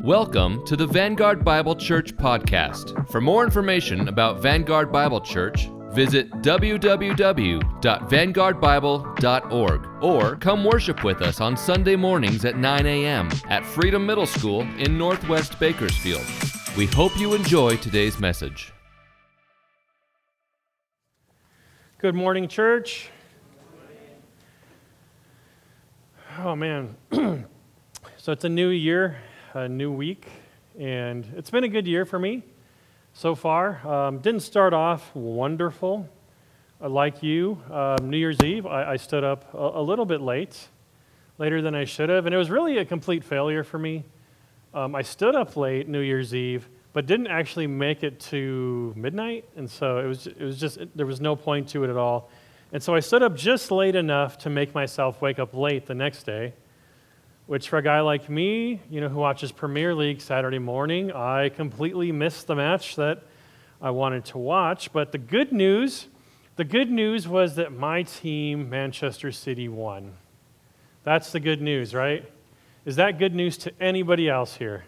Welcome to the Vanguard Bible Church podcast. For more information about Vanguard Bible Church, visit www.vanguardbible.org or come worship with us on Sunday mornings at 9 a.m. at Freedom Middle School in Northwest Bakersfield. We hope you enjoy today's message. Good morning, church. Oh, man. so it's a new year, a new week, and it's been a good year for me so far. Um, didn't start off wonderful. Uh, like you, um, New Year's Eve, I, I stood up a, a, little bit late, later than I should have, and it was really a complete failure for me. Um, I stood up late New Year's Eve, but didn't actually make it to midnight, and so it was, it was just, it, there was no point to it at all. And so I stood up just late enough to make myself wake up late the next day, which for a guy like me, you know, who watches Premier League Saturday morning, I completely missed the match that I wanted to watch. But the good news, the good news was that my team, Manchester City, won. That's the good news, right? Is that good news to anybody else here?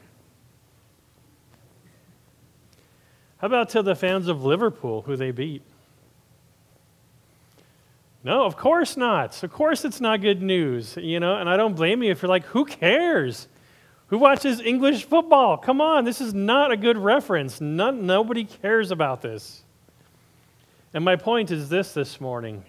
How about to the fans of Liverpool who they beat? No, of course not. Of course it's not good news, you know, and I don't blame you if you're like, who cares? Who watches English football? Come on, this is not a good reference. None, nobody cares about this. And my point is this this morning.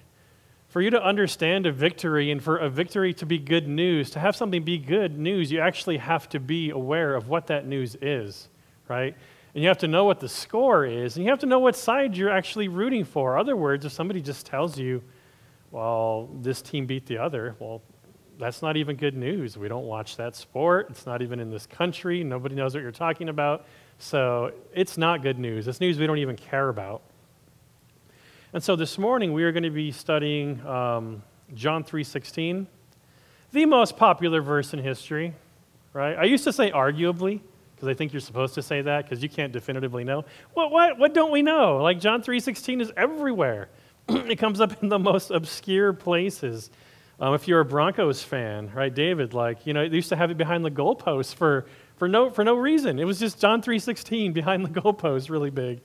For you to understand a victory and for a victory to be good news, to have something be good news, you actually have to be aware of what that news is, right? And you have to know what the score is, and you have to know what side you're actually rooting for. In other words, if somebody just tells you, well, this team beat the other. Well, that's not even good news. We don't watch that sport. It's not even in this country. Nobody knows what you're talking about. So it's not good news. It's news we don't even care about. And so this morning we are going to be studying um, John 3:16, the most popular verse in history. Right? I used to say arguably because I think you're supposed to say that because you can't definitively know. What, what, what don't we know? Like John 3:16 is everywhere. it comes up in the most obscure places. Um, if you're a Broncos fan, right, David, like, you know, they used to have it behind the goalpost for, for, no, for no reason. It was just John 3.16 behind the goalpost, really big.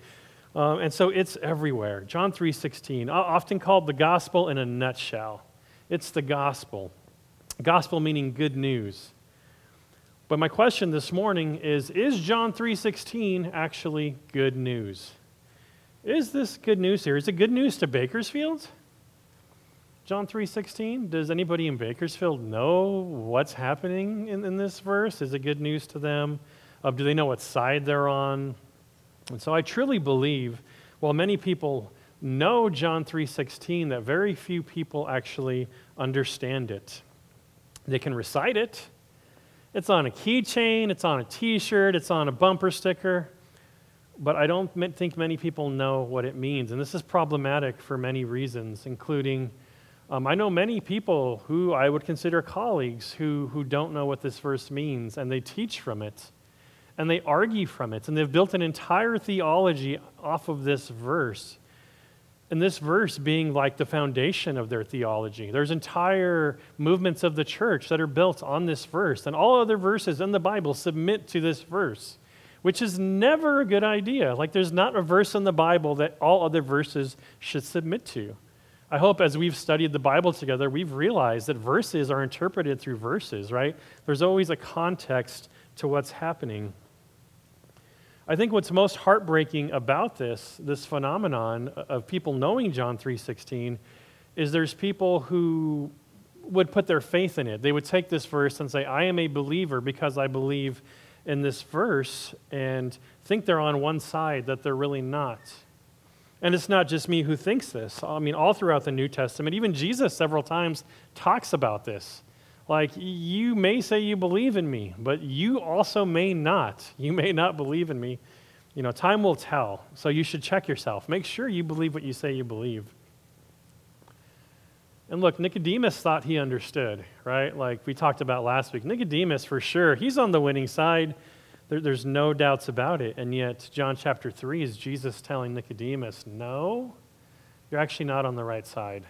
Um, and so it's everywhere. John 3.16, often called the gospel in a nutshell. It's the gospel. Gospel meaning good news. But my question this morning is, is John 3.16 actually good news? Is this good news here? Is it good news to Bakersfield? John 3:16. Does anybody in Bakersfield know what's happening in, in this verse? Is it good news to them? Uh, do they know what side they're on? And so I truly believe, while many people know John 3:16, that very few people actually understand it. They can recite it. It's on a keychain, it's on a t-shirt, it's on a bumper sticker but I don't think many people know what it means. And this is problematic for many reasons, including um, I know many people who I would consider colleagues who, who don't know what this verse means, and they teach from it, and they argue from it, and they've built an entire theology off of this verse. And this verse being like the foundation of their theology. There's entire movements of the church that are built on this verse, and all other verses in the Bible submit to this verse which is never a good idea. Like, there's not a verse in the Bible that all other verses should submit to. I hope as we've studied the Bible together, we've realized that verses are interpreted through verses, right? There's always a context to what's happening. I think what's most heartbreaking about this, this phenomenon of people knowing John 3:16, is there's people who would put their faith in it. They would take this verse and say, I am a believer because I believe in this verse and think they're on one side that they're really not. And it's not just me who thinks this. I mean, all throughout the New Testament, even Jesus several times talks about this. Like, you may say you believe in me, but you also may not. You may not believe in me. You know, time will tell. So you should check yourself. Make sure you believe what you say you believe. And look, Nicodemus thought he understood, right? Like we talked about last week. Nicodemus, for sure, he's on the winning side. There, there's no doubts about it. And yet, John chapter 3 is Jesus telling Nicodemus, no, you're actually not on the right side.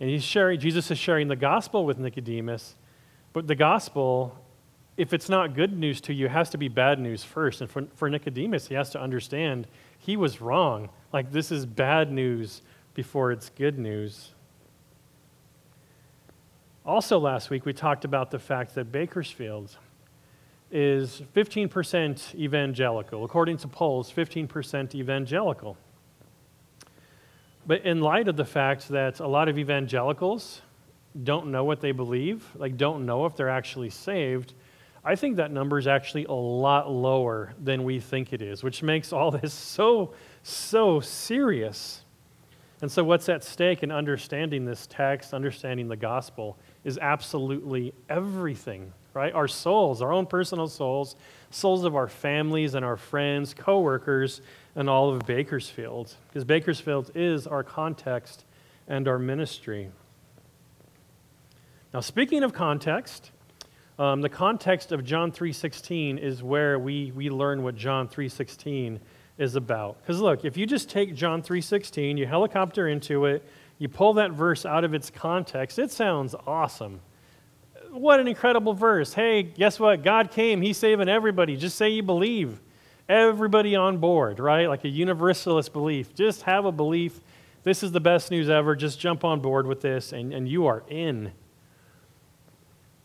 And he's sharing, Jesus is sharing the gospel with Nicodemus, but the gospel if it's not good news to you, has to be bad news first. And for, for Nicodemus, he has to understand he was wrong. Like, this is bad news before it's good news. Also, last week, we talked about the fact that Bakersfield is 15% evangelical. According to polls, 15% evangelical. But in light of the fact that a lot of evangelicals don't know what they believe, like don't know if they're actually saved, I think that number is actually a lot lower than we think it is, which makes all this so, so serious. And so, what's at stake in understanding this text, understanding the gospel, is absolutely everything, right? Our souls, our own personal souls, souls of our families and our friends, coworkers, and all of Bakersfield. Because Bakersfield is our context and our ministry. Now, speaking of context, um, the context of John 3.16 is where we, we learn what John 3.16 is about. Because look, if you just take John 3.16, you helicopter into it, you pull that verse out of its context, it sounds awesome. What an incredible verse. Hey, guess what? God came, He's saving everybody. Just say you believe. Everybody on board, right? Like a universalist belief. Just have a belief. This is the best news ever. Just jump on board with this, and, and you are in.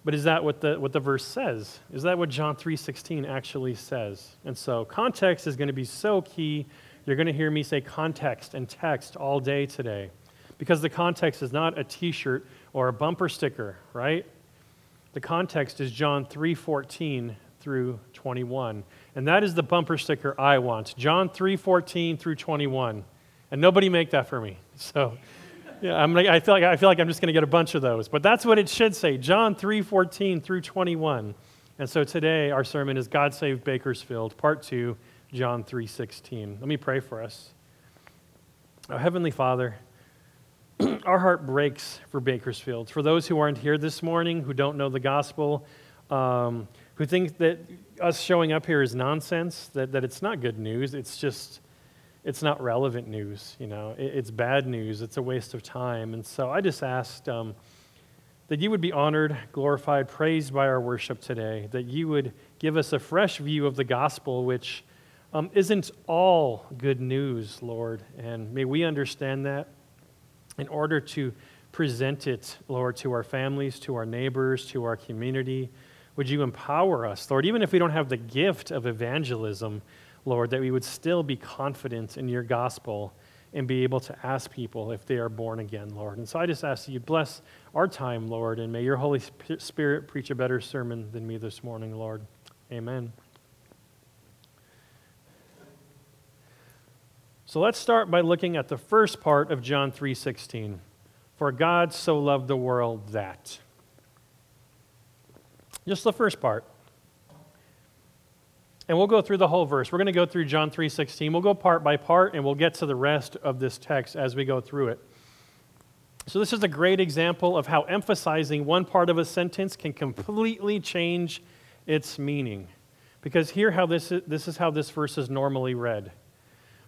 But is that what the, what the verse says? Is that what John 3.16 actually says? And so context is going to be so key. You're going to hear me say context and text all day today. Because the context is not a t-shirt or a bumper sticker, right? The context is John 3.14 through 21. And that is the bumper sticker I want. John 3.14 through 21. And nobody make that for me. So yeah, I'm like, I, feel like, I feel like I'm just going to get a bunch of those. But that's what it should say John 3 14 through 21. And so today our sermon is God Save Bakersfield, part 2, John 3 16. Let me pray for us. Oh, Heavenly Father, our heart breaks for Bakersfield. For those who aren't here this morning, who don't know the gospel, um, who think that us showing up here is nonsense, that, that it's not good news, it's just it's not relevant news. You know, it, it's bad news. It's a waste of time. And so I just asked um, that you would be honored, glorified, praised by our worship today. That you would give us a fresh view of the gospel, which um, isn't all good news, Lord. And may we understand that in order to present it, Lord, to our families, to our neighbors, to our community. Would you empower us, Lord, even if we don't have the gift of evangelism? Lord, that we would still be confident in your gospel and be able to ask people if they are born again, Lord. And so I just ask that you bless our time, Lord, and may your Holy Spirit preach a better sermon than me this morning, Lord. Amen. So let's start by looking at the first part of John 3:16. For God so loved the world that. Just the first part. And we'll go through the whole verse. We're going to go through John 3:16. We'll go part by part and we'll get to the rest of this text as we go through it. So this is a great example of how emphasizing one part of a sentence can completely change its meaning. Because here how this is, this is how this verse is normally read.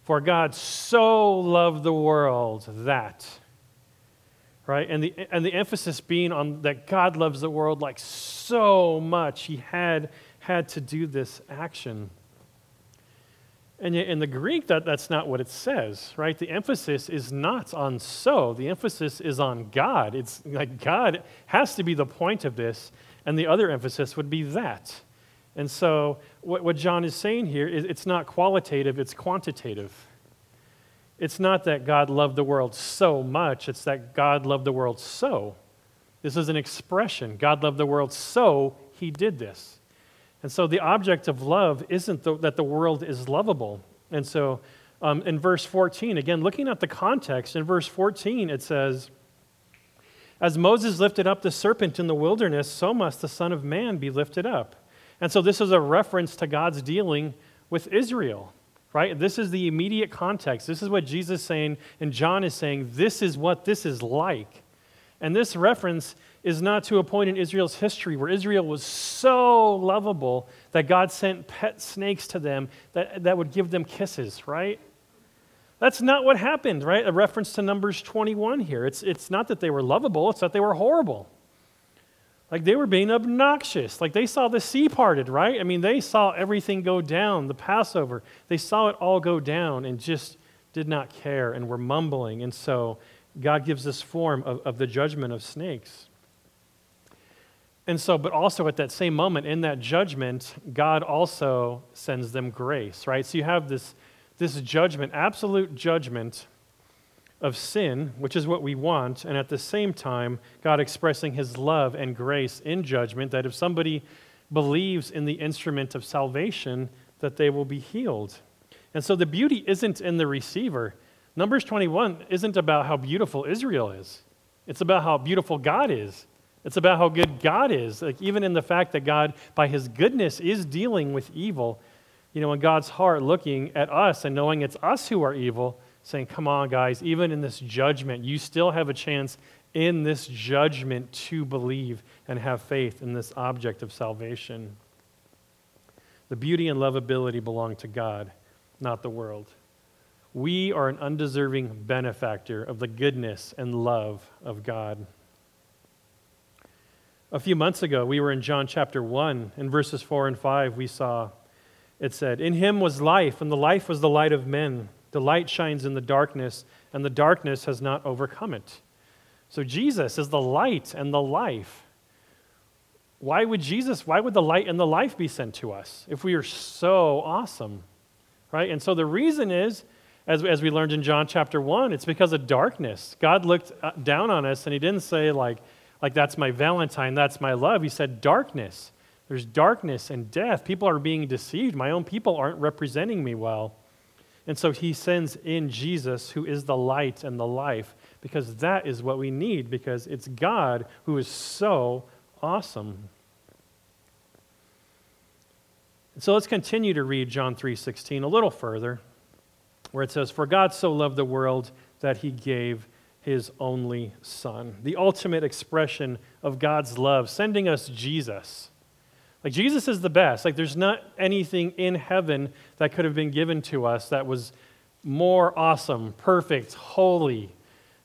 For God so loved the world that right? And the, and the emphasis being on that God loves the world like so much. He had had to do this action. And yet in the Greek, that, that's not what it says, right? The emphasis is not on so, the emphasis is on God. It's like God has to be the point of this, and the other emphasis would be that. And so, what, what John is saying here is it's not qualitative, it's quantitative. It's not that God loved the world so much, it's that God loved the world so. This is an expression. God loved the world so he did this. And so the object of love isn't the, that the world is lovable. And so um, in verse 14, again, looking at the context, in verse 14 it says, As Moses lifted up the serpent in the wilderness, so must the Son of Man be lifted up. And so this is a reference to God's dealing with Israel, right? This is the immediate context. This is what Jesus is saying, and John is saying, This is what this is like. And this reference is not to a point in Israel's history where Israel was so lovable that God sent pet snakes to them that, that would give them kisses, right? That's not what happened, right? A reference to Numbers 21 here. It's, it's not that they were lovable, it's that they were horrible. Like they were being obnoxious. Like they saw the sea parted, right? I mean, they saw everything go down, the Passover. They saw it all go down and just did not care and were mumbling. And so God gives this form of, of the judgment of snakes. And so, but also at that same moment, in that judgment, God also sends them grace, right? So you have this, this judgment, absolute judgment of sin, which is what we want, and at the same time, God expressing his love and grace in judgment that if somebody believes in the instrument of salvation, that they will be healed. And so the beauty isn't in the receiver. Numbers 21 isn't about how beautiful Israel is. It's about how beautiful God is. It's about how good God is. Like even in the fact that God, by his goodness, is dealing with evil. You know, in God's heart, looking at us and knowing it's us who are evil, saying, Come on, guys, even in this judgment, you still have a chance in this judgment to believe and have faith in this object of salvation. The beauty and lovability belong to God, not the world. We are an undeserving benefactor of the goodness and love of God. A few months ago, we were in John chapter 1. In verses 4 and 5, we saw it said, In him was life, and the life was the light of men. The light shines in the darkness, and the darkness has not overcome it. So Jesus is the light and the life. Why would Jesus, why would the light and the life be sent to us if we are so awesome? Right? And so the reason is, as, as we learned in John chapter 1, it's because of darkness. God looked uh, down on us and he didn't say, like, like that's my Valentine, that's my love. He said, darkness. There's darkness and death. People are being deceived. My own people aren't representing me well. And so he sends in Jesus, who is the light and the life, because that is what we need, because it's God who is so awesome. And so let's continue to read John 3:16 a little further, where it says, "For God so loved the world that he gave his only son." The ultimate expression of God's love, sending us Jesus. Like, Jesus is the best. Like, there's not anything in heaven that could have been given to us that was more awesome, perfect, holy.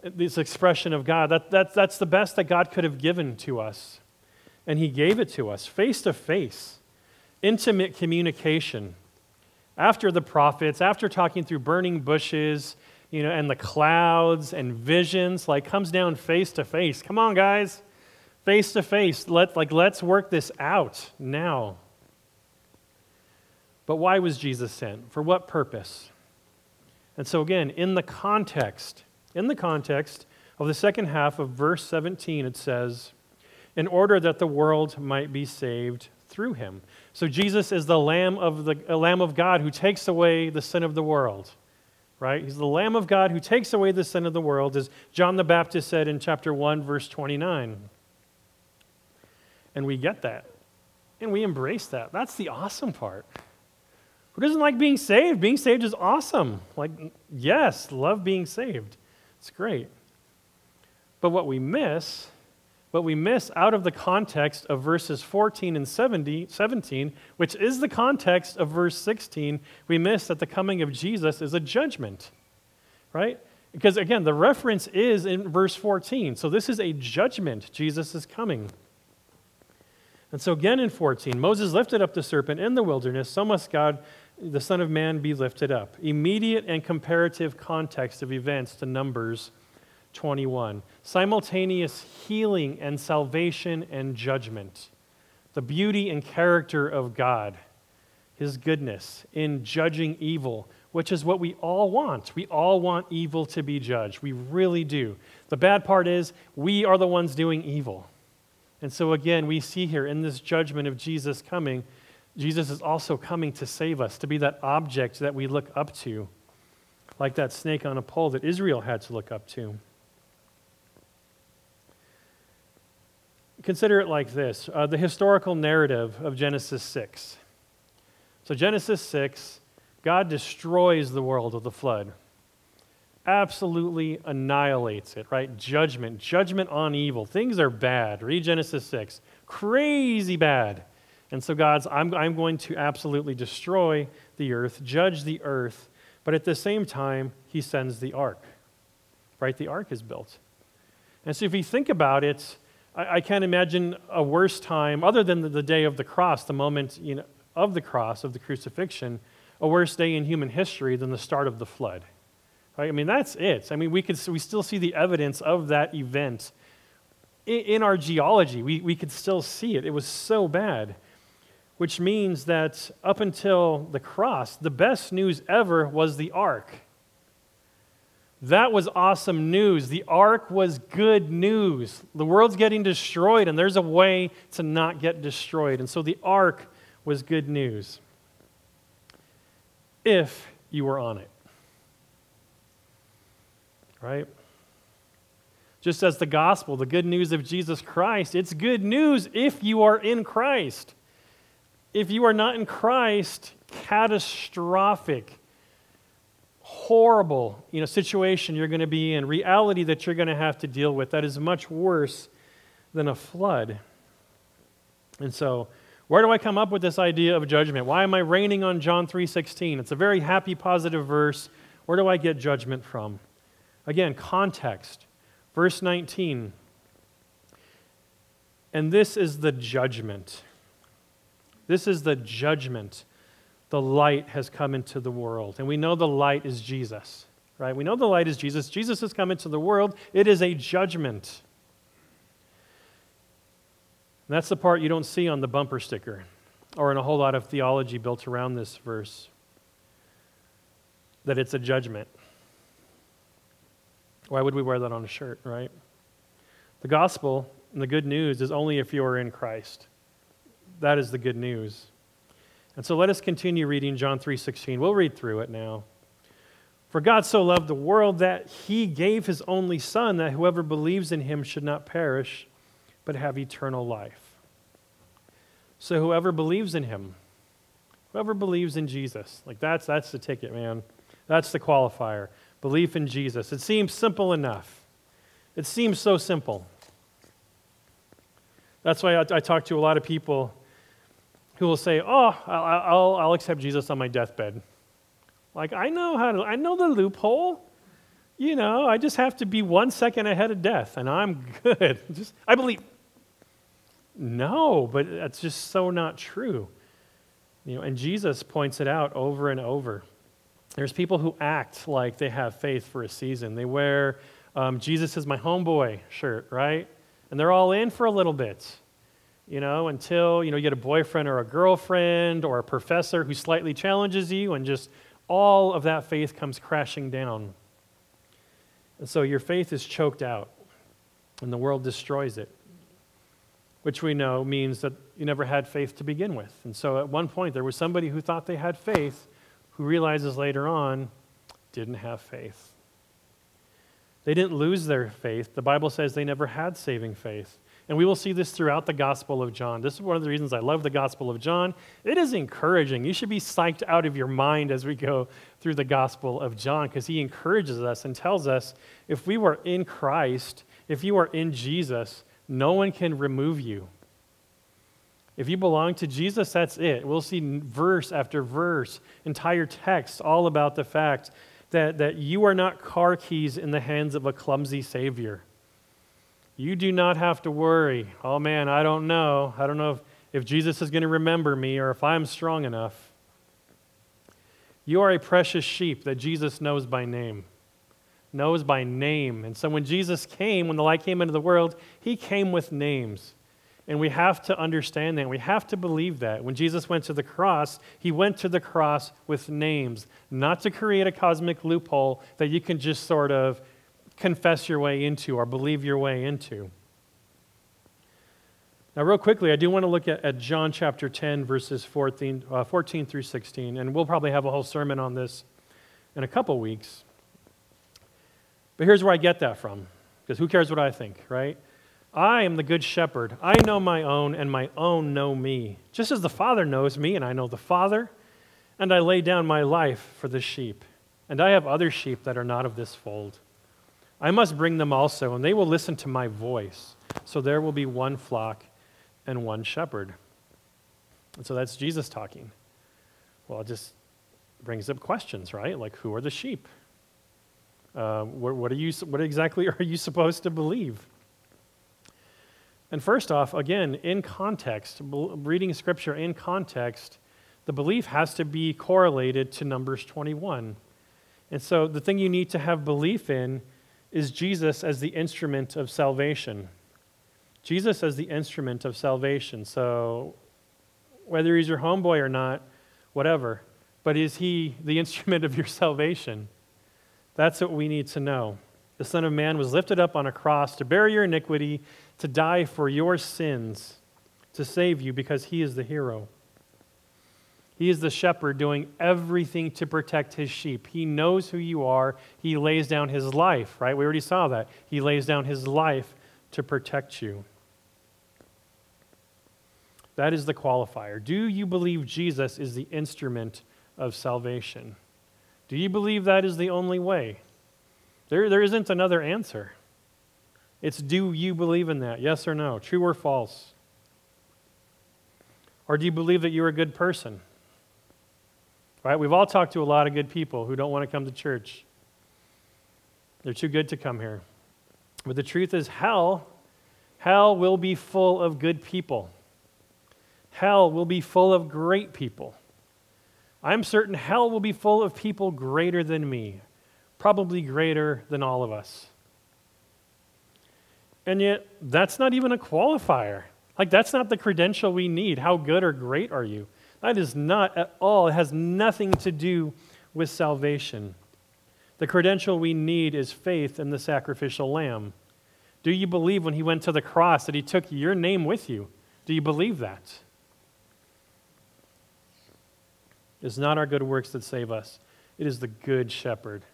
This expression of God. That, that, that's the best that God could have given to us. And He gave it to us face to face, intimate communication. After the prophets, after talking through burning bushes, you know, and the clouds and visions, like comes down face to face. Come on, guys face to face. Let like let's work this out now. But why was Jesus sent? For what purpose? And so again, in the context, in the context of the second half of verse 17 it says, in order that the world might be saved through him. So Jesus is the lamb of the lamb of God who takes away the sin of the world. Right? He's the lamb of God who takes away the sin of the world as John the Baptist said in chapter 1 verse 29. And we get that. And we embrace that. That's the awesome part. Who doesn't like being saved? Being saved is awesome. Like, yes, love being saved. It's great. But what we miss, what we miss out of the context of verses 14 and 70, 17, which is the context of verse 16, we miss that the coming of Jesus is a judgment, right? Because again, the reference is in verse 14. So this is a judgment. Jesus is coming. And so again in 14, Moses lifted up the serpent in the wilderness, so must God, the Son of Man, be lifted up. Immediate and comparative context of events to Numbers 21. Simultaneous healing and salvation and judgment. The beauty and character of God, His goodness in judging evil, which is what we all want. We all want evil to be judged. We really do. The bad part is we are the ones doing evil. And so, again, we see here in this judgment of Jesus coming, Jesus is also coming to save us, to be that object that we look up to, like that snake on a pole that Israel had to look up to. Consider it like this uh, the historical narrative of Genesis 6. So, Genesis 6, God destroys the world with the flood absolutely annihilates it, right? Judgment, judgment on evil. Things are bad. Read Genesis 6. Crazy bad. And so God's, I'm, I'm going to absolutely destroy the earth, judge the earth, but at the same time, he sends the ark, right? The ark is built. And so if you think about it, I, I can't imagine a worse time, other than the, the day of the cross, the moment you know, of the cross, of the crucifixion, a worse day in human history than the start of the flood. Right? I mean, that's it. I mean, we, could, we still see the evidence of that event in, in our geology. We, we could still see it. It was so bad. Which means that up until the cross, the best news ever was the ark. That was awesome news. The ark was good news. The world's getting destroyed, and there's a way to not get destroyed. And so the ark was good news if you were on it. Right? Just as the gospel, the good news of Jesus Christ, it's good news if you are in Christ. If you are not in Christ, catastrophic, horrible you know, situation you're going to be in, reality that you're going to have to deal with that is much worse than a flood. And so, where do I come up with this idea of judgment? Why am I raining on John 3:16? It's a very happy positive verse. Where do I get judgment from? Again, context. Verse 19. And this is the judgment. This is the judgment. The light has come into the world. And we know the light is Jesus, right? We know the light is Jesus. Jesus has come into the world. It is a judgment. And that's the part you don't see on the bumper sticker or in a whole lot of theology built around this verse that it's a judgment. Why would we wear that on a shirt, right? The gospel and the good news is only if you are in Christ. That is the good news. And so let us continue reading John 3:16. We'll read through it now. For God so loved the world that he gave his only son that whoever believes in him should not perish but have eternal life. So whoever believes in him, whoever believes in Jesus, like that's that's the ticket, man. That's the qualifier. Belief in Jesus. It seems simple enough. It seems so simple. That's why I, I talk to a lot of people who will say, "Oh, I'll, I'll, I'll accept Jesus on my deathbed." Like I know how to. I know the loophole you know, I just have to be one second ahead of death and I'm good. Just, I believe. No, but that's just so not true. You know, and Jesus points it out over and over. There's people who act like they have faith for a season. They wear um, Jesus is my homeboy shirt, right? And they're all in for a little bit, you know, until, you know, you get a boyfriend or a girlfriend or a professor who slightly challenges you and just all of that faith comes crashing down. And so your faith is choked out and the world destroys it which we know means that you never had faith to begin with. And so at one point, there was somebody who thought they had faith who realizes later on didn't have faith. They didn't lose their faith. The Bible says they never had saving faith. And we will see this throughout the Gospel of John. This is one of the reasons I love the Gospel of John. It is encouraging. You should be psyched out of your mind as we go through the Gospel of John because he encourages us and tells us if we were in Christ, if you are in Jesus, no one can remove you. If you belong to Jesus, that's it. We'll see verse after verse, entire text, all about the fact that, that you are not car keys in the hands of a clumsy Savior. You do not have to worry. Oh man, I don't know. I don't know if, if Jesus is going to remember me or if I'm strong enough. You are a precious sheep that Jesus knows by name knows by name. And so when Jesus came, when the light came into the world, he came with names. And we have to understand that. We have to believe that. When Jesus went to the cross, he went to the cross with names, not to create a cosmic loophole that you can just sort of confess your way into or believe your way into. Now, real quickly, I do want to look at, at John chapter 10, verses 14, uh, 14 through 16. And we'll probably have a whole sermon on this in a couple weeks. But here's where I get that from, because who cares what I think, right? I am the good shepherd. I know my own, and my own know me. Just as the Father knows me, and I know the Father, and I lay down my life for the sheep. And I have other sheep that are not of this fold. I must bring them also, and they will listen to my voice. So there will be one flock and one shepherd. And so that's Jesus talking. Well, it just brings up questions, right? Like, who are the sheep? Uh, what, what, are you, what exactly are you supposed to believe? And first off, again, in context, reading scripture in context, the belief has to be correlated to Numbers 21. And so the thing you need to have belief in is Jesus as the instrument of salvation. Jesus as the instrument of salvation. So whether he's your homeboy or not, whatever, but is he the instrument of your salvation? That's what we need to know. The Son of Man was lifted up on a cross to bear your iniquity, to die for your sins, to save you because he is the hero. He is the shepherd doing everything to protect his sheep. He knows who you are. He lays down his life, right? We already saw that. He lays down his life to protect you. That is the qualifier. Do you believe Jesus is the instrument of salvation? Do you believe that is the only way? There, there isn't another answer. It's do you believe in that? Yes or no? True or false? Or do you believe that you're a good person? Right? We've all talked to a lot of good people who don't want to come to church. They're too good to come here. But the truth is, hell, hell will be full of good people. Hell will be full of great people. I'm certain hell will be full of people greater than me, probably greater than all of us. And yet, that's not even a qualifier. Like, that's not the credential we need. How good or great are you? That is not at all, it has nothing to do with salvation. The credential we need is faith in the sacrificial lamb. Do you believe when he went to the cross that he took your name with you? Do you believe that? It's not our good works that save us, it is the good shepherd.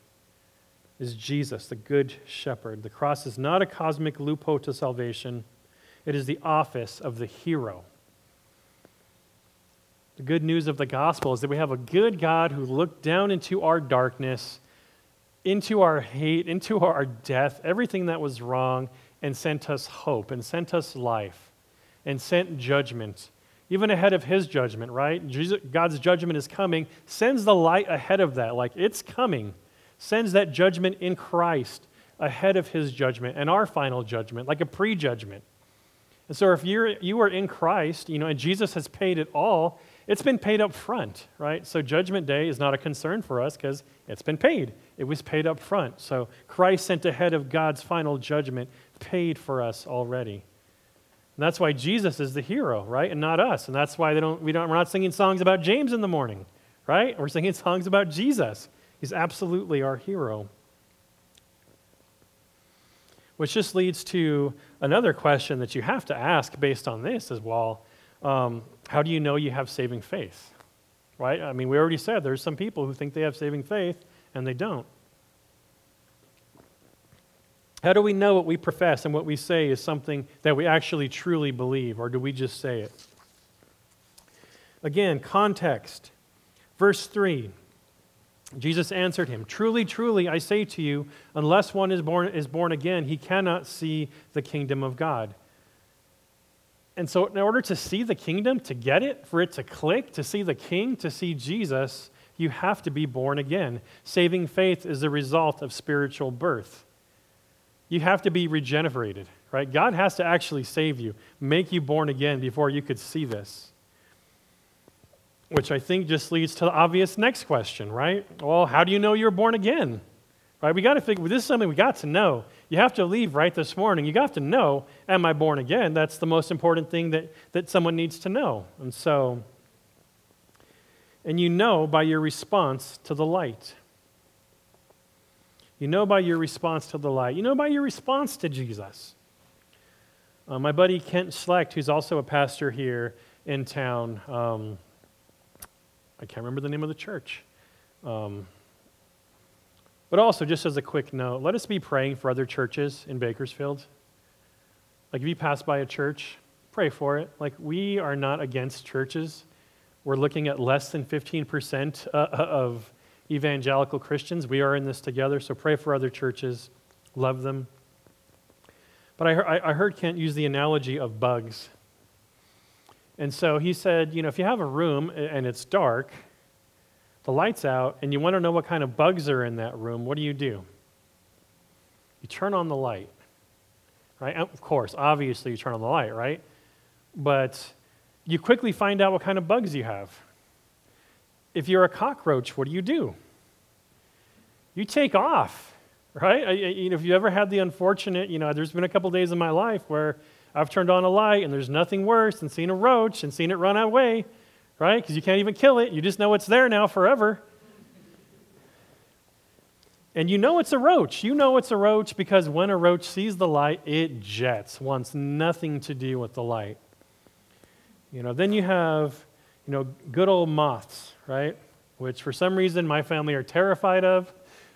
Is Jesus, the good shepherd. The cross is not a cosmic loophole to salvation, it is the office of the hero. The good news of the gospel is that we have a good God who looked down into our darkness, into our hate, into our death, everything that was wrong, and sent us hope, and sent us life, and sent judgment, even ahead of his judgment, right? Jesus, God's judgment is coming, sends the light ahead of that, like it's coming, sends that judgment in Christ ahead of his judgment and our final judgment, like a prejudgment. And so if you're, you are in Christ, you know, and Jesus has paid it all, it's been paid up front, right? So Judgment Day is not a concern for us because it's been paid. It was paid up front. So Christ sent ahead of God's final judgment, paid for us already. And that's why Jesus is the hero, right? And not us. And that's why they don't, we don't, we're not singing songs about James in the morning, right? We're singing songs about Jesus. He's absolutely our hero. Which just leads to another question that you have to ask based on this as well. Um, how do you know you have saving faith? Right? I mean, we already said there's some people who think they have saving faith and they don't. How do we know what we profess and what we say is something that we actually truly believe, or do we just say it? Again, context. Verse 3 Jesus answered him, Truly, truly, I say to you, unless one is born, is born again, he cannot see the kingdom of God. And so, in order to see the kingdom, to get it, for it to click, to see the king, to see Jesus, you have to be born again. Saving faith is the result of spiritual birth. You have to be regenerated, right? God has to actually save you, make you born again before you could see this. Which I think just leads to the obvious next question, right? Well, how do you know you're born again? Right? We got to figure this is something we got to know. You have to leave right this morning. You got to know, am I born again? That's the most important thing that, that someone needs to know. And so, and you know by your response to the light. You know by your response to the light. You know by your response to Jesus. Uh, my buddy Kent Schlecht, who's also a pastor here in town, um, I can't remember the name of the church. Um, but also, just as a quick note, let us be praying for other churches in Bakersfield. Like, if you pass by a church, pray for it. Like, we are not against churches. We're looking at less than 15% uh, uh, of evangelical Christians. We are in this together, so pray for other churches. Love them. But I, I heard Kent use the analogy of bugs. And so he said, you know, if you have a room and it's dark, the light's out, and you want to know what kind of bugs are in that room, what do you do? You turn on the light. right? Of course, obviously, you turn on the light, right? But you quickly find out what kind of bugs you have. If you're a cockroach, what do you do? You take off, right? I, you know, if you ever had the unfortunate, you know, there's been a couple days in my life where I've turned on a light and there's nothing worse than seeing a roach and seeing it run away, right? Because you can't even kill it. You just know it's there now forever. And you know it's a roach. You know it's a roach because when a roach sees the light, it jets, wants nothing to do with the light. You know, then you have, you know, good old moths, right? Which for some reason my family are terrified of.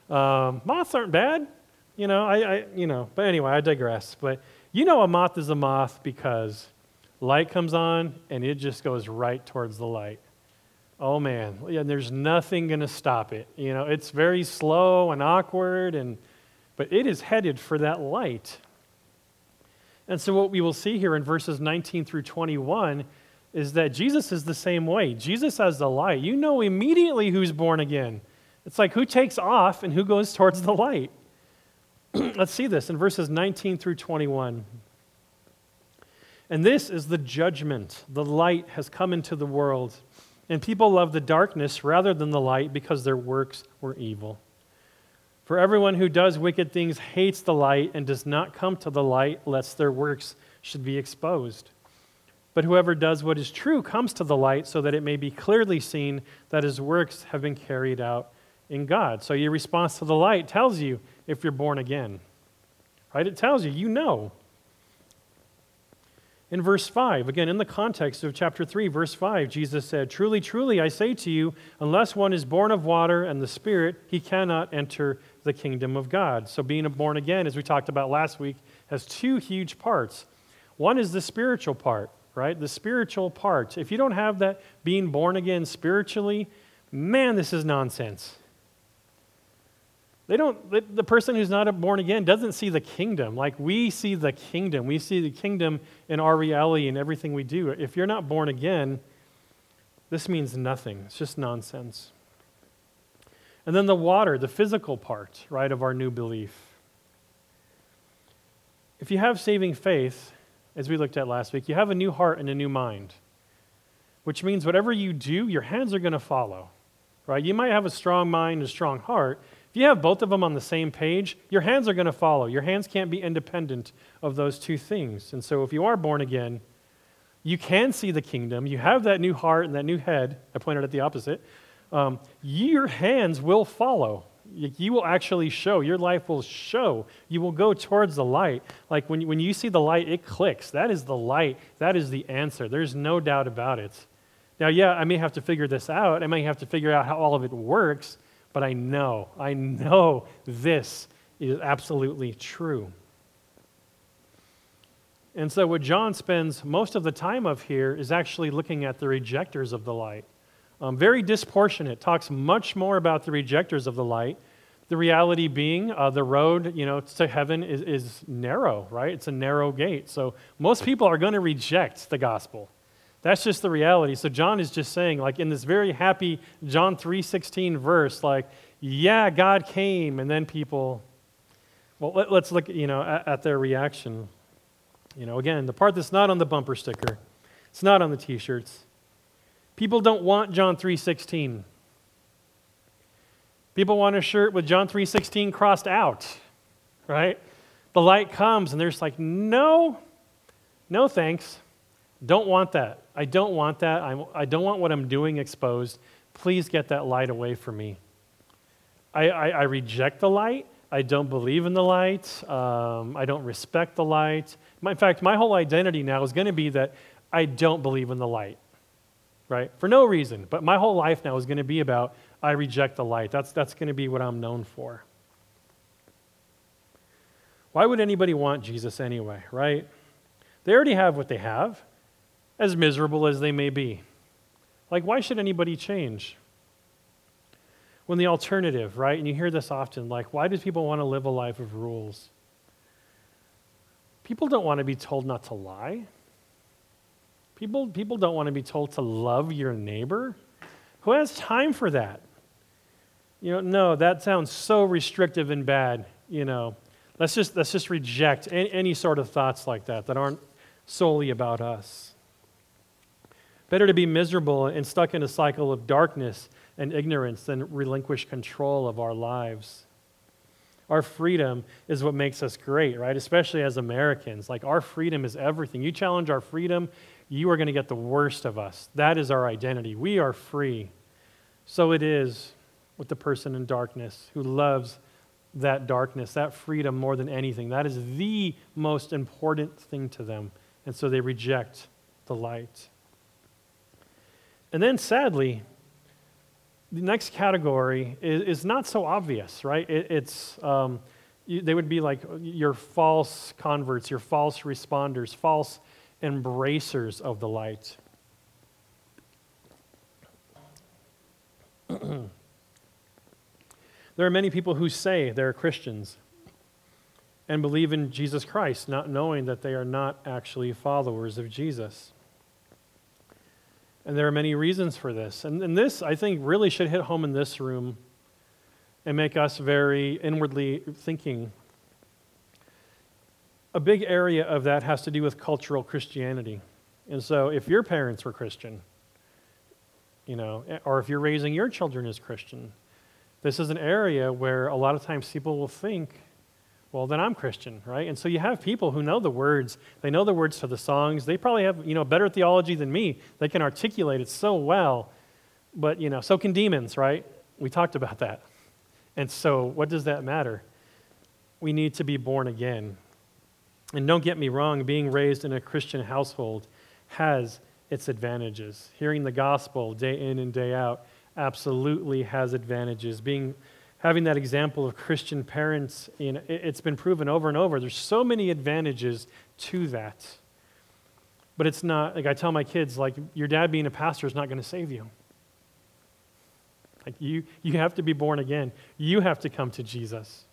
Um, moths aren't bad, you know. I, I, you know, but anyway, I digress. But you know, a moth is a moth because light comes on and it just goes right towards the light. Oh man, yeah, there's nothing going to stop it. You know, it's very slow and awkward, and but it is headed for that light. And so, what we will see here in verses 19 through 21 is that Jesus is the same way. Jesus has the light. You know immediately who's born again. It's like who takes off and who goes towards the light. Let's see this in verses 19 through 21. And this is the judgment. The light has come into the world and people love the darkness rather than the light because their works were evil. For everyone who does wicked things hates the light and does not come to the light, lest their works should be exposed. But whoever does what is true comes to the light so that it may be clearly seen that his works have been carried out in God. So your response to the light tells you if you're born again. Right? It tells you, you know in verse 5. Again, in the context of chapter 3, verse 5, Jesus said, Truly, truly, I say to you, unless one is born of water and the Spirit, he cannot enter the kingdom of God. So, being born again, as we talked about last week, has two huge parts. One is the spiritual part, right? The spiritual part. If you don't have that being born again spiritually, man, this is nonsense. They don't, the person who's not born again doesn't see the kingdom. Like we see the kingdom. We see the kingdom in our reality and everything we do. If you're not born again, this means nothing. It's just nonsense. And then the water, the physical part, right, of our new belief. If you have saving faith, as we looked at last week, you have a new heart and a new mind, which means whatever you do, your hands are going to follow, right? You might have a strong mind and a strong heart, if you have both of them on the same page, your hands are going to follow. Your hands can't be independent of those two things. And so if you are born again, you can see the kingdom. You have that new heart and that new head. I pointed at the opposite. Um, your hands will follow. You will actually show. Your life will show. You will go towards the light. Like when, when you see the light, it clicks. That is the light. That is the answer. There's no doubt about it. Now, yeah, I may have to figure this out. I may have to figure out how all of it works but I know, I know this is absolutely true. And so, what John spends most of the time of here is actually looking at the rejectors of the light. Um, very disproportionate, talks much more about the rejectors of the light. The reality being, uh, the road, you know, to heaven is, is narrow, right? It's a narrow gate. So most people are going to reject the gospel. That's just the reality. So John is just saying, like in this very happy John 3:16 verse, like, yeah, God came, and then people, well, let, us look, you know, at, at their reaction. You know, again, the part that's not on the bumper sticker, it's not on the T-shirts. People don't want John 3:16. People want a shirt with John 3:16 crossed out, right? The light comes and they're just like, "No. No thanks. Don't want that. I don't want that. I'm, I don't want what I'm doing exposed. Please get that light away from me. I, I, I reject the light. I don't believe in the light. Um, I don't respect the light. in fact, my whole identity now is going to be that I don't believe in the light, right? For no reason. But my whole life now is going to be about I reject the light. That's, that's going to be what I'm known for. Why would anybody want Jesus anyway, right? They already have what they have as miserable as they may be. Like, why should anybody change? When the alternative, right? And you hear this often, like, why do people want to live a life of rules? People don't want to be told not to lie. People, people don't want to be told to love your neighbor. Who has time for that? You know, no, that sounds so restrictive and bad. You know, Let's just, let's just reject any, any sort of thoughts like that that aren't solely about us. Better to be miserable and stuck in a cycle of darkness and ignorance than relinquish control of our lives. Our freedom is what makes us great, right? Especially as Americans. Like, our freedom is everything. You challenge our freedom, you are going to get the worst of us. That is our identity. We are free. So it is with the person in darkness who loves that darkness, that freedom more than anything. That is the most important thing to them. And so they reject the light. And then, sadly, the next category is, is not so obvious, right? It, it's, um, you, they would be like your false converts, your false responders, false embracers of the light. there are many people who say they're Christians and believe in Jesus Christ, not knowing that they are not actually followers of Jesus. And there are many reasons for this. And, and this, I think, really should hit home in this room and make us very inwardly thinking. A big area of that has to do with cultural Christianity. And so, if your parents were Christian, you know, or if you're raising your children as Christian, this is an area where a lot of times people will think well, then I'm Christian, right? And so you have people who know the words. They know the words to the songs. They probably have, you know, better theology than me. They can articulate it so well. But, you know, so can demons, right? We talked about that. And so what does that matter? We need to be born again. And don't get me wrong, being raised in a Christian household has its advantages. Hearing the gospel day in and day out absolutely has advantages. Being having that example of Christian parents, you know, it's been proven over and over. There's so many advantages to that. But it's not, like I tell my kids, like, your dad being a pastor is not going to save you. Like, you, you have to be born again. You have to come to Jesus.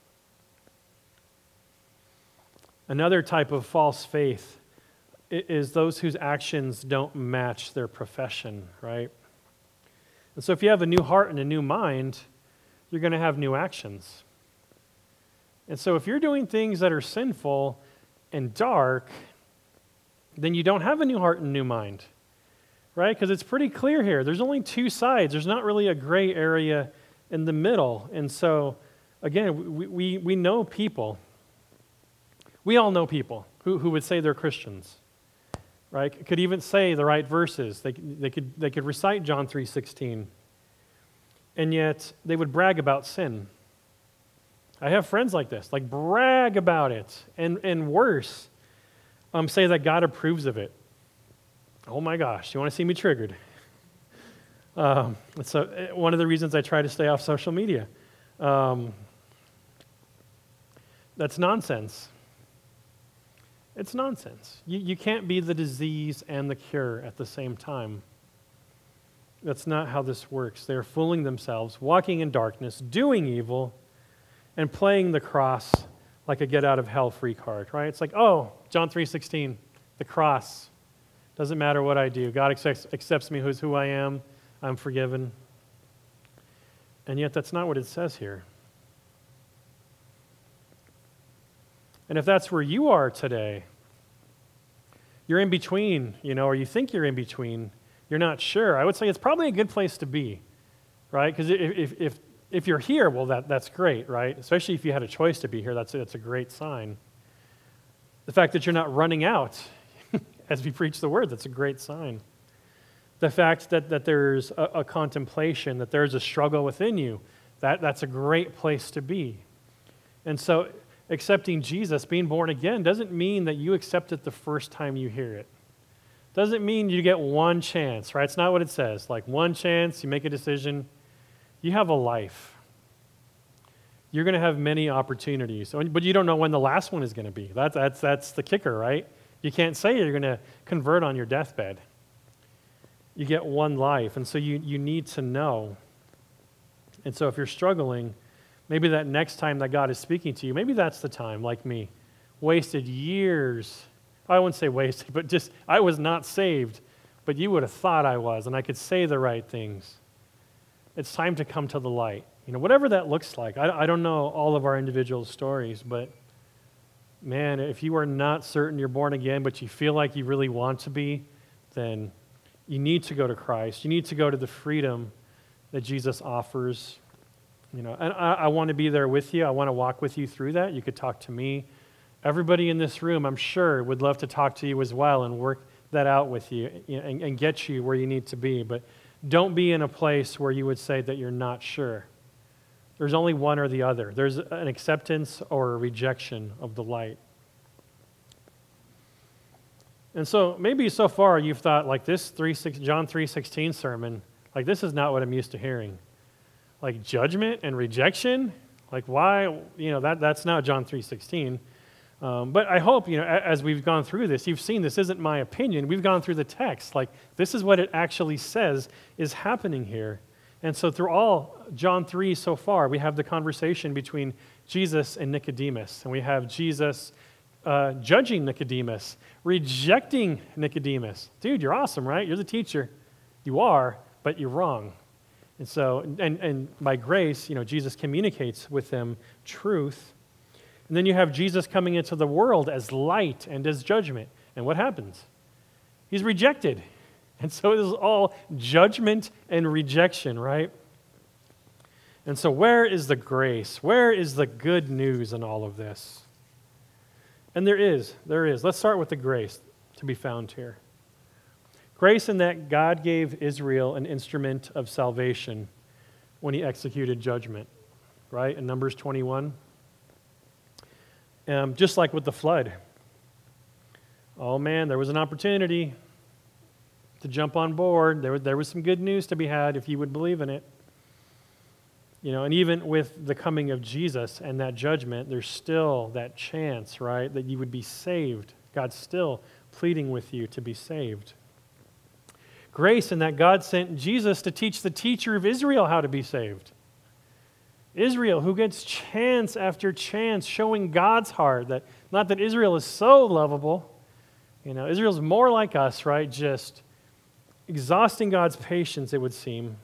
Another type of false faith is those whose actions don't match their profession, right? And so if you have a new heart and a new mind, you're going to have new actions. And so if you're doing things that are sinful and dark, then you don't have a new heart and new mind, right? Because it's pretty clear here. There's only two sides, there's not really a gray area in the middle. And so, again, we, we, we know people. We all know people who, who would say they're Christians, right? Could even say the right verses. They, they, could, they could recite John 3.16 and yet they would brag about sin. I have friends like this, like brag about it, and, and worse, um, say that God approves of it. Oh my gosh, you want to see me triggered? Um, so eh, one of the reasons I try to stay off social media. Um, that's nonsense. It's nonsense. You, you can't be the disease and the cure at the same time. That's not how this works. They are fooling themselves, walking in darkness, doing evil, and playing the cross like a get out of hell free card, right? It's like, oh, John 3:16, the cross. Doesn't matter what I do. God accepts, accepts me who's who I am. I'm forgiven. And yet that's not what it says here. And if that's where you are today, you're in between, you know, or you think you're in between you're not sure, I would say it's probably a good place to be, right? Because if, if, if you're here, well, that, that's great, right? Especially if you had a choice to be here, that's, that's a great sign. The fact that you're not running out as we preach the word, that's a great sign. The fact that, that there's a, a contemplation, that there's a struggle within you, that, that's a great place to be. And so, accepting Jesus, being born again, doesn't mean that you accept it the first time you hear it. Doesn't mean you get one chance, right? It's not what it says. Like one chance, you make a decision. You have a life. You're going to have many opportunities, oh, but you don't know when the last one is going to be. That's, that's, that's the kicker, right? You can't say you're going to convert on your deathbed. You get one life, and so you, you need to know. And so if you're struggling, maybe that next time that God is speaking to you, maybe that's the time, like me. Wasted years I wouldn't say wasted, but just I was not saved, but you would have thought I was, and I could say the right things. It's time to come to the light. You know, whatever that looks like. I, I don't know all of our individual stories, but man, if you are not certain you're born again, but you feel like you really want to be, then you need to go to Christ. You need to go to the freedom that Jesus offers. You know, and I, I want to be there with you. I want to walk with you through that. You could talk to me. Everybody in this room, I'm sure, would love to talk to you as well and work that out with you and, and get you where you need to be. But don't be in a place where you would say that you're not sure. There's only one or the other. There's an acceptance or a rejection of the light. And so maybe so far you've thought like this 3, 6, John 3:16 sermon, like this is not what I'm used to hearing. Like judgment and rejection? Like why, you know, that, that's not John 3:16. Um, but I hope, you know, as we've gone through this, you've seen this isn't my opinion. We've gone through the text. Like, this is what it actually says is happening here. And so, through all John 3 so far, we have the conversation between Jesus and Nicodemus. And we have Jesus uh, judging Nicodemus, rejecting Nicodemus. Dude, you're awesome, right? You're the teacher. You are, but you're wrong. And so, and, and by grace, you know, Jesus communicates with them truth. And then you have Jesus coming into the world as light and as judgment. And what happens? He's rejected. And so it is all judgment and rejection, right? And so, where is the grace? Where is the good news in all of this? And there is, there is. Let's start with the grace to be found here. Grace in that God gave Israel an instrument of salvation when he executed judgment, right? In Numbers 21. Um, just like with the flood. Oh man, there was an opportunity to jump on board. There, there was some good news to be had if you would believe in it. You know, and even with the coming of Jesus and that judgment, there's still that chance, right, that you would be saved. God's still pleading with you to be saved. Grace in that God sent Jesus to teach the teacher of Israel how to be saved. Israel, who gets chance after chance showing God's heart that not that Israel is so lovable, you know, Israel's more like us, right? Just exhausting God's patience, it would seem.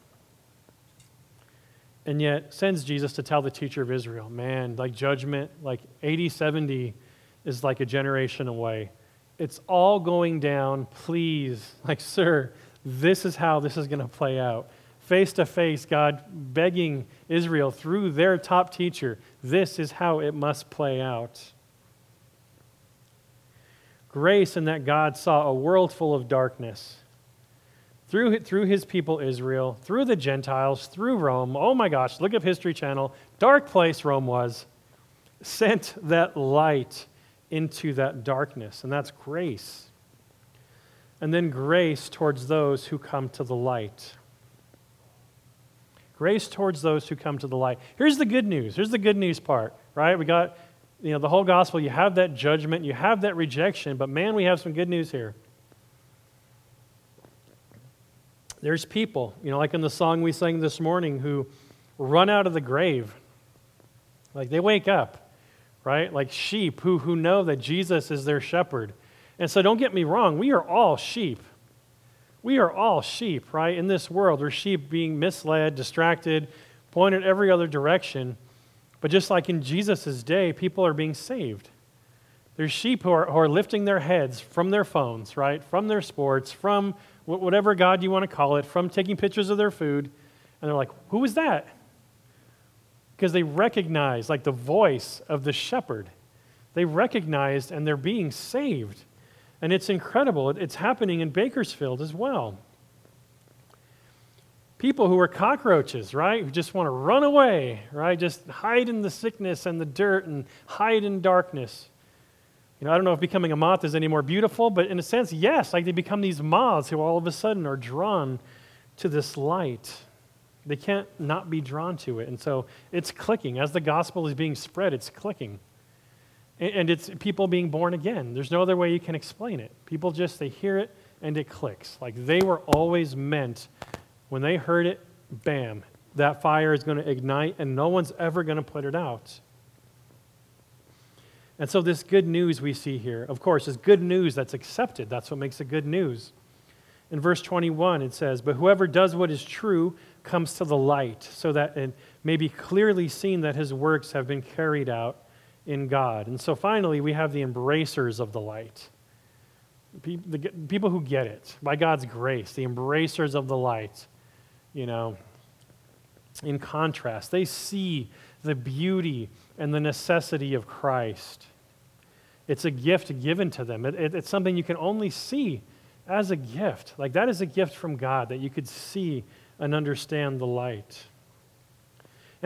And yet sends Jesus to tell the teacher of Israel, man, like judgment, like 80, 70 is like a generation away. It's all going down. Please, like, sir, this is how this is going to play out face to face, God begging Israel through their top teacher, this is how it must play out. Grace in that God saw a world full of darkness. Through, through his people Israel, through the Gentiles, through Rome. Oh my gosh, look up History Channel. Dark place Rome was. Sent that light into that darkness, and that's grace. And then grace towards those who come to the light. Grace towards those who come to the light. Here's the good news. Here's the good news part, right? We got, you know, the whole gospel. You have that judgment, you have that rejection, but man, we have some good news here. There's people, you know, like in the song we sang this morning, who run out of the grave. Like they wake up, right? Like sheep who, who know that Jesus is their shepherd. And so don't get me wrong, we are all sheep. We are all sheep, right? In this world, we're sheep being misled, distracted, pointed every other direction. But just like in Jesus' day, people are being saved. There's sheep who are, who are lifting their heads from their phones, right? From their sports, from whatever God you want to call it, from taking pictures of their food. And they're like, who is that? Because they recognize, like, the voice of the shepherd. They recognized and they're being saved. And it's incredible. It's happening in Bakersfield as well. People who are cockroaches, right? Who just want to run away, right? Just hide in the sickness and the dirt and hide in darkness. You know, I don't know if becoming a moth is any more beautiful, but in a sense, yes, like they become these moths who all of a sudden are drawn to this light. They can't not be drawn to it. And so it's clicking. As the gospel is being spread, it's clicking. And it's people being born again. There's no other way you can explain it. People just, they hear it and it clicks. Like they were always meant, when they heard it, bam, that fire is going to ignite and no one's ever going to put it out. And so, this good news we see here, of course, is good news that's accepted. That's what makes it good news. In verse 21, it says, But whoever does what is true comes to the light, so that it may be clearly seen that his works have been carried out in God. And so finally, we have the embracers of the light. The people who get it by God's grace, the embracers of the light, you know, in contrast, they see the beauty and the necessity of Christ. It's a gift given to them. It, it, it's something you can only see as a gift. Like that is a gift from God that you could see and understand the light.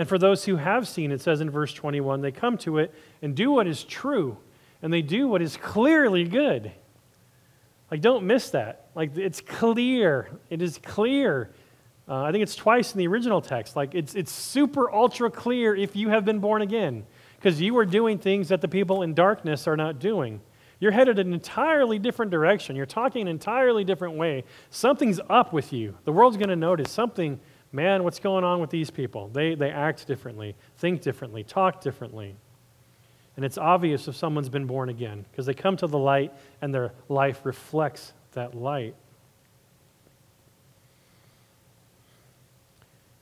And for those who have seen, it says in verse 21, they come to it and do what is true, and they do what is clearly good. Like, don't miss that. Like, it's clear. It is clear. Uh, I think it's twice in the original text. Like, it's, it's super ultra clear if you have been born again, because you are doing things that the people in darkness are not doing. You're headed an entirely different direction. You're talking an entirely different way. Something's up with you. The world's going to notice something. Man, what's going on with these people? They, they act differently, think differently, talk differently. And it's obvious if someone's been born again because they come to the light and their life reflects that light.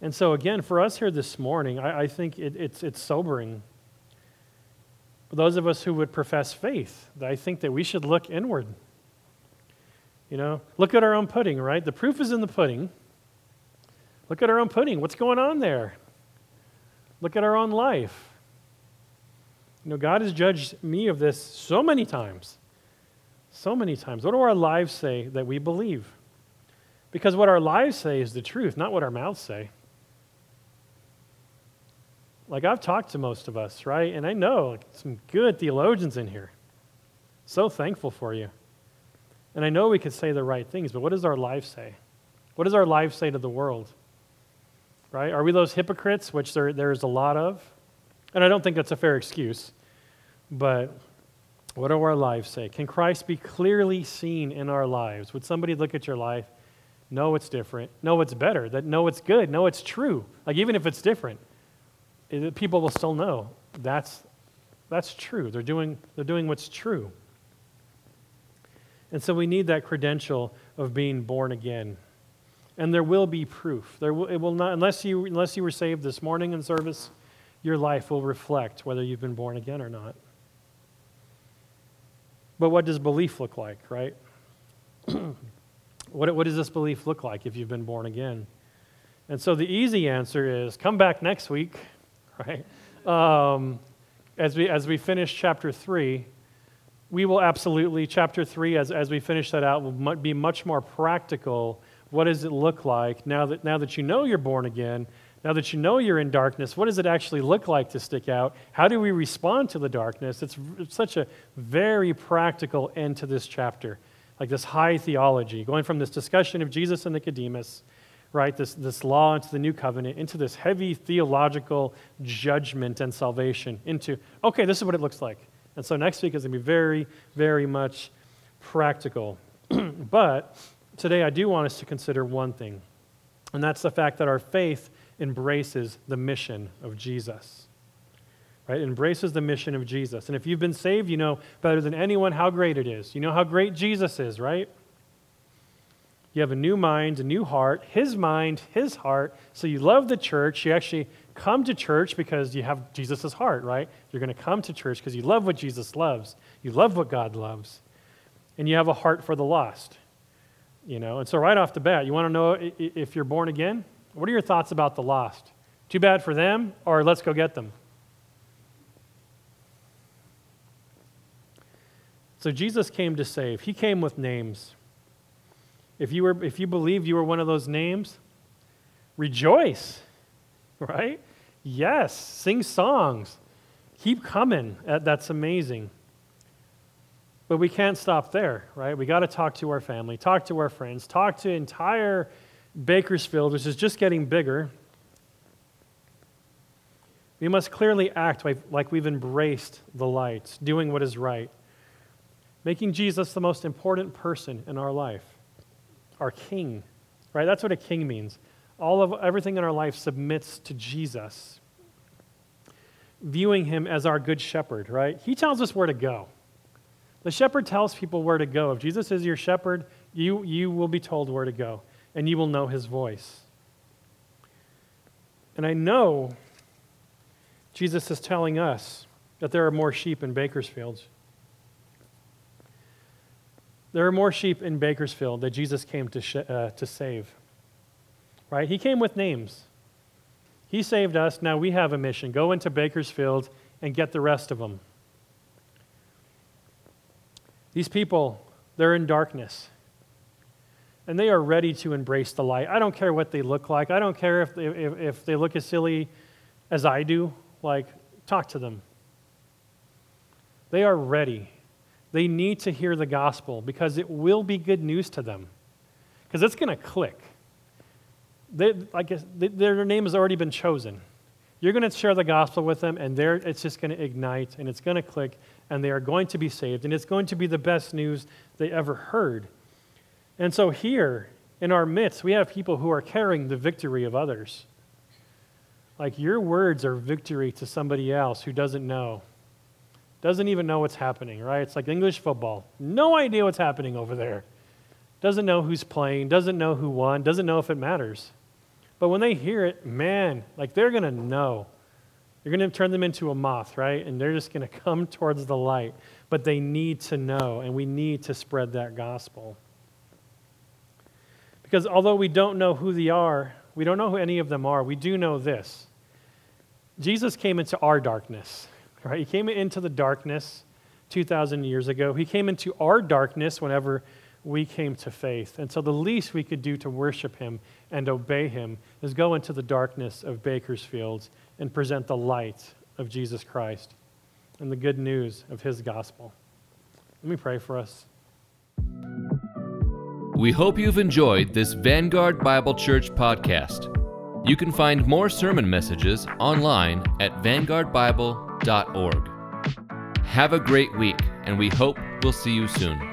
And so, again, for us here this morning, I, I think it, it's, it's sobering for those of us who would profess faith, I think that we should look inward. You know, look at our own pudding, right? The proof is in the pudding. Look at our own pudding. What's going on there? Look at our own life. You know, God has judged me of this so many times. So many times. What do our lives say that we believe? Because what our lives say is the truth, not what our mouths say. Like, I've talked to most of us, right? And I know like, some good theologians in here. So thankful for you. And I know we could say the right things, but what does our life say? What does our life say to the world? Right? Are we those hypocrites, which there, there's a lot of? And I don't think that's a fair excuse, but what do our lives say? Can Christ be clearly seen in our lives? Would somebody look at your life, know it's different, know it's better, that know it's good, know it's true? Like, even if it's different, people will still know that's, that's true. They're doing, they're doing what's true. And so we need that credential of being born again. And there will be proof. There will, it will not, unless, you, unless you were saved this morning in service, your life will reflect whether you've been born again or not. But what does belief look like, right? what, what does this belief look like if you've been born again? And so the easy answer is come back next week right? Um, as, we, as we finish chapter 3, we will absolutely, chapter 3, as, as we finish that out, will be much more practical. What does it look like now that, now that you know you're born again? Now that you know you're in darkness, what does it actually look like to stick out? How do we respond to the darkness? It's, it's such a very practical end to this chapter, like this high theology, going from this discussion of Jesus and Nicodemus right, this, this law into the new covenant, into this heavy theological judgment and salvation, into, okay, this is what it looks like. And so next week is going to be very, very much practical. but today I do want us to consider one thing, and that's the fact that our faith embraces the mission of Jesus. Right? Embraces the mission of Jesus. And if you've been saved, you know better than anyone how great it is. You know how great Jesus is, right? You have a new mind, a new heart, His mind, His heart. So you love the church. You actually come to church because you have Jesus' heart, right? You're going to come to church because you love what Jesus loves. You love what God loves. And you have a heart for the lost. You know, and so right off the bat, you want to know if you're born again? What are your thoughts about the lost? Too bad for them, or let's go get them? So Jesus came to save. He came with names. If you, were, if you believe you were one of those names, rejoice, right? Yes, sing songs. Keep coming. That's amazing. But we can't stop there, right? We got to talk to our family, talk to our friends, talk to entire Bakersfield, which is just getting bigger. We must clearly act like, we've embraced the light, doing what is right, making Jesus the most important person in our life our king, right? That's what a king means. All of everything in our life submits to Jesus. Viewing him as our good shepherd, right? He tells us where to go. The shepherd tells people where to go. If Jesus is your shepherd, you, you will be told where to go, and you will know his voice. And I know Jesus is telling us that there are more sheep in Bakersfield. There are more sheep in Bakersfield that Jesus came to, sh- uh, to save. Right? He came with names. He saved us. Now we have a mission. Go into Bakersfield and get the rest of them. These people, they're in darkness. And they are ready to embrace the light. I don't care what they look like. I don't care if they, if, if they look as silly as I do. Like, talk to them. They are ready. They need to hear the gospel because it will be good news to them. Because it's going to click. They, I guess they, their name has already been chosen. You're going to share the gospel with them, and it's just going to ignite, and it's going to click, and they are going to be saved, and it's going to be the best news they ever heard. And so, here in our midst, we have people who are carrying the victory of others. Like your words are victory to somebody else who doesn't know, doesn't even know what's happening, right? It's like English football. No idea what's happening over there. Doesn't know who's playing, doesn't know who won, doesn't know if it matters. But when they hear it, man, like they're going to know. You're going to turn them into a moth, right? And they're just going to come towards the light. But they need to know, and we need to spread that gospel. Because although we don't know who they are, we don't know who any of them are, we do know this. Jesus came into our darkness, right? He came into the darkness 2,000 years ago. He came into our darkness whenever we came to faith. And so the least we could do to worship him and obey him is go into the darkness of Bakersfield and present the light of Jesus Christ and the good news of his gospel. Let me pray for us. We hope you've enjoyed this Vanguard Bible Church podcast. You can find more sermon messages online at vanguardbible.org. Have a great week, and we hope we'll see you soon.